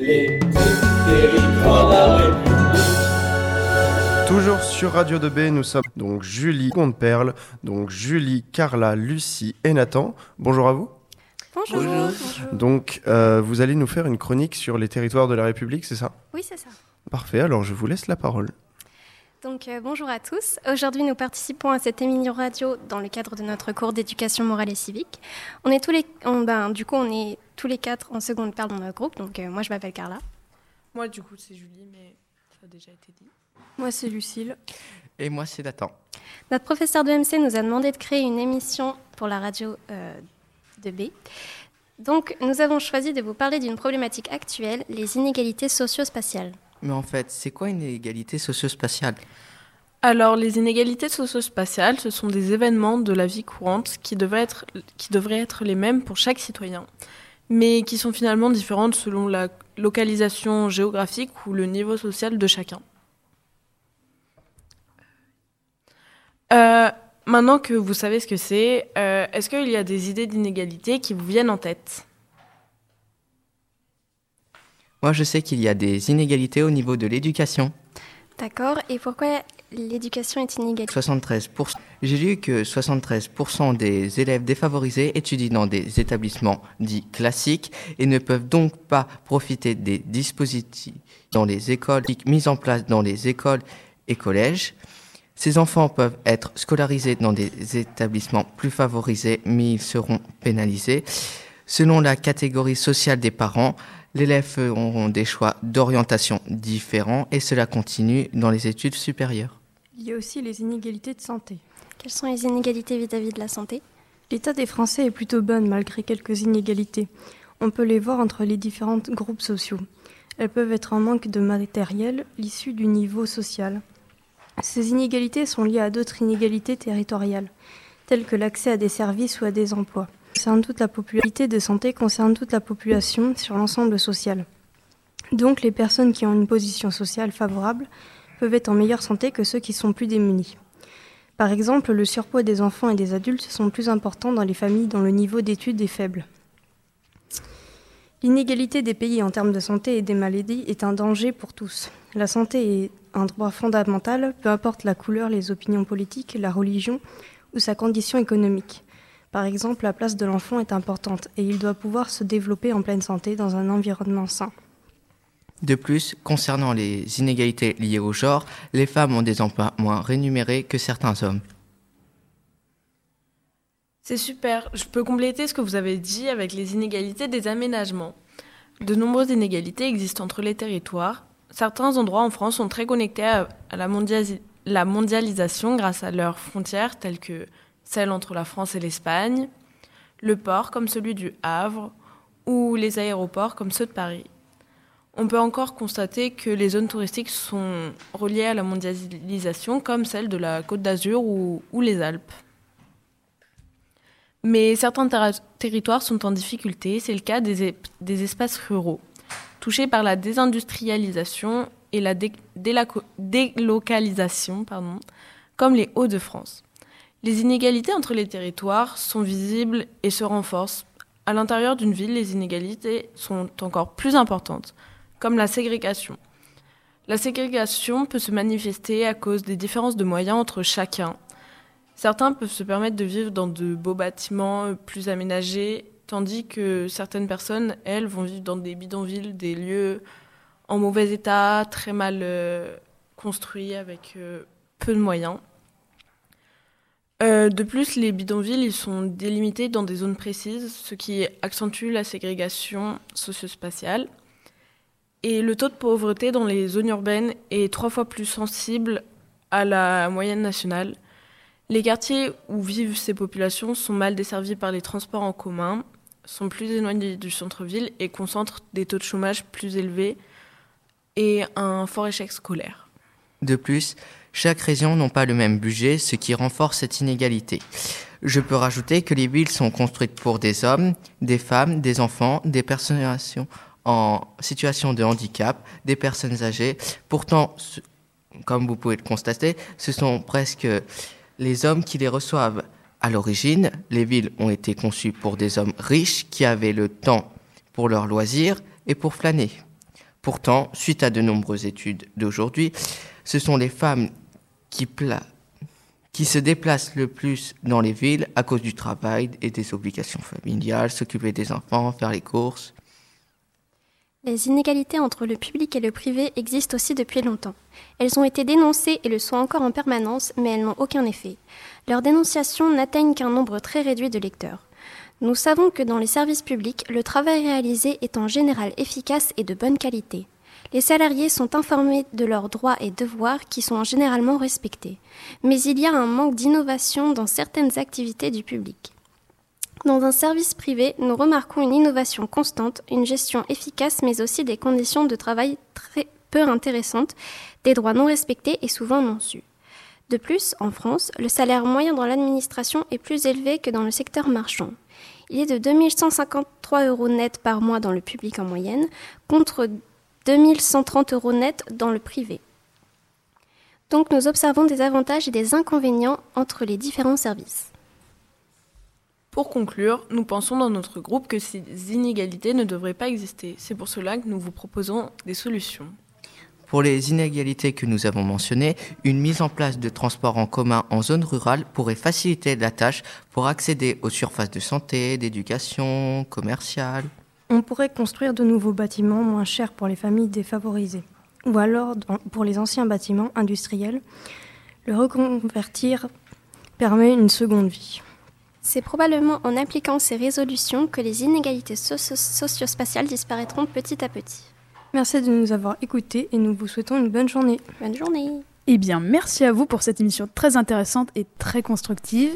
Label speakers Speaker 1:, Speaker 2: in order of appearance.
Speaker 1: Les territoires de la République.
Speaker 2: Toujours sur Radio 2B, nous sommes donc Julie Comte-Perle, donc Julie, Carla, Lucie et Nathan. Bonjour à vous.
Speaker 3: Bonjour.
Speaker 2: Donc, euh, vous allez nous faire une chronique sur les territoires de la République, c'est ça?
Speaker 3: Oui, c'est ça.
Speaker 2: Parfait, alors je vous laisse la parole.
Speaker 3: Donc euh, bonjour à tous. Aujourd'hui, nous participons à cette émission radio dans le cadre de notre cours d'éducation morale et civique. On est tous les, on- ben, du coup, on est tous les quatre en seconde paire dans notre groupe. Donc euh, moi, je m'appelle Carla.
Speaker 4: Moi, du coup, c'est Julie, mais ça a déjà été dit.
Speaker 5: Moi, c'est Lucille.
Speaker 6: Et moi, c'est Nathan.
Speaker 3: Notre professeur de MC nous a demandé de créer une émission pour la radio euh, de B. Donc, nous avons choisi de vous parler d'une problématique actuelle, les inégalités socio-spatiales.
Speaker 6: Mais en fait, c'est quoi une égalité socio-spatiale?
Speaker 4: Alors, les inégalités socio-spatiales, ce sont des événements de la vie courante qui devraient, être, les mêmes pour chaque citoyen, mais qui sont finalement différentes selon la localisation géographique ou le niveau social de chacun. Euh, maintenant que vous savez ce que c'est, euh, est-ce qu'il y a des idées d'inégalités qui vous viennent en tête?
Speaker 6: Moi, je sais qu'il y a des inégalités au niveau de l'éducation.
Speaker 3: D'accord Et pourquoi l'éducation est inégale
Speaker 6: 73%. J'ai lu que 73% des élèves défavorisés étudient dans des établissements dits classiques et ne peuvent donc pas profiter des dispositifs dans les écoles mis en place dans les écoles et collèges. Ces enfants peuvent être scolarisés dans des établissements plus favorisés, mais ils seront pénalisés. Selon la catégorie sociale des parents, l'élève auront des choix d'orientation différents et cela continue dans les études supérieures.
Speaker 5: Il y a aussi les inégalités de santé.
Speaker 3: Quelles sont les inégalités vis-à-vis de la santé?
Speaker 5: L'état des Français est plutôt bon malgré quelques inégalités. On peut les voir entre les différents groupes sociaux. Elles peuvent être en manque de matériel issu du niveau social. Ces inégalités sont liées à d'autres inégalités territoriales, telles que l'accès à des services ou à des emplois. Concerne toute la popularité de santé concerne toute la population sur l'ensemble social. Donc les personnes qui ont une position sociale favorable peuvent être en meilleure santé que ceux qui sont plus démunis. Par exemple, le surpoids des enfants et des adultes sont plus importants dans les familles dont le niveau d'études est faible. L'inégalité des pays en termes de santé et des maladies est un danger pour tous. La santé est un droit fondamental, peu importe la couleur, les opinions politiques, la religion ou sa condition économique. Par exemple, la place de l'enfant est importante et il doit pouvoir se développer en pleine santé dans un environnement sain.
Speaker 6: De plus, concernant les inégalités liées au genre, les femmes ont des emplois moins rémunérés que certains hommes.
Speaker 4: C'est super. Je peux compléter ce que vous avez dit avec les inégalités des aménagements. De nombreuses inégalités existent entre les territoires. Certains endroits en France sont très connectés à, la mondialisation grâce à leurs frontières, telles que celles entre la France et l'Espagne, le port comme celui du Havre, ou les aéroports comme ceux de Paris. On peut encore constater que les zones touristiques sont reliées à la mondialisation, comme celle de la Côte d'Azur ou- les Alpes. Mais certains territoires sont en difficulté, c'est le cas des, espaces ruraux, touchés par la désindustrialisation et la délocalisation, comme les Hauts-de-France. Les inégalités entre les territoires sont visibles et se renforcent. À l'intérieur d'une ville, les inégalités sont encore plus importantes, comme la ségrégation. La ségrégation peut se manifester à cause des différences de moyens entre chacun, Certains peuvent se permettre de vivre dans de beaux bâtiments euh, plus aménagés, tandis que certaines personnes, elles, vont vivre dans des bidonvilles, des lieux en mauvais état, très mal euh, construits, avec euh, peu de moyens. Euh, de plus, les bidonvilles sont délimités dans des zones précises, ce qui accentue la ségrégation socio-spatiale. Et le taux de pauvreté dans les zones urbaines est trois fois plus sensible à la moyenne nationale. Les quartiers où vivent ces populations sont mal desservis par les transports en commun, sont plus éloignés du centre-ville et concentrent des taux de chômage plus élevés et un fort échec scolaire.
Speaker 6: De plus, chaque région n'a pas le même budget, ce qui renforce cette inégalité. Je peux rajouter que les villes sont construites pour des hommes, des femmes, des enfants, des personnes en situation de handicap, des personnes âgées. Pourtant, comme vous pouvez le constater, ce sont presque les hommes qui les reçoivent. À l'origine, les villes ont été conçues pour des hommes riches qui avaient le temps pour leurs loisirs et pour flâner. Pourtant, suite à de nombreuses études d'aujourd'hui, ce sont les femmes qui, se déplacent le plus dans les villes à cause du travail et des obligations familiales, s'occuper des enfants, faire les courses.
Speaker 3: Les inégalités entre le public et le privé existent aussi depuis longtemps. Elles ont été dénoncées et le sont encore en permanence, mais elles n'ont aucun effet. Leurs dénonciations n'atteignent qu'un nombre très réduit de lecteurs. Nous savons que dans les services publics, le travail réalisé est en général efficace et de bonne qualité. Les salariés sont informés de leurs droits et devoirs qui sont généralement respectés. Mais il y a un manque d'innovation dans certaines activités du public. Dans un service privé, nous remarquons une innovation constante, une gestion efficace, mais aussi des conditions de travail très peu intéressantes, des droits non respectés et souvent non sus. De plus, en France, le salaire moyen dans l'administration est plus élevé que dans le secteur marchand. Il est de 2153 euros net par mois dans le public en moyenne, contre 2130 euros net dans le privé. Donc nous observons des avantages et des inconvénients entre les différents services.
Speaker 4: Pour conclure, nous pensons dans notre groupe que ces inégalités ne devraient pas exister. C'est pour cela que nous vous proposons des solutions.
Speaker 6: Pour les inégalités que nous avons mentionnées, une mise en place de transports en commun en zone rurale pourrait faciliter la tâche pour accéder aux surfaces de santé, d'éducation, commerciale.
Speaker 5: On pourrait construire de nouveaux bâtiments moins chers pour les familles défavorisées. Ou alors, pour les anciens bâtiments industriels, le reconvertir permet une seconde vie.
Speaker 3: C'est probablement en appliquant ces résolutions que les inégalités socio-spatiales disparaîtront petit à petit.
Speaker 5: Merci de nous avoir écoutés et nous vous souhaitons une bonne journée.
Speaker 3: Bonne journée.
Speaker 7: Eh bien, merci à vous pour cette émission très intéressante et très constructive.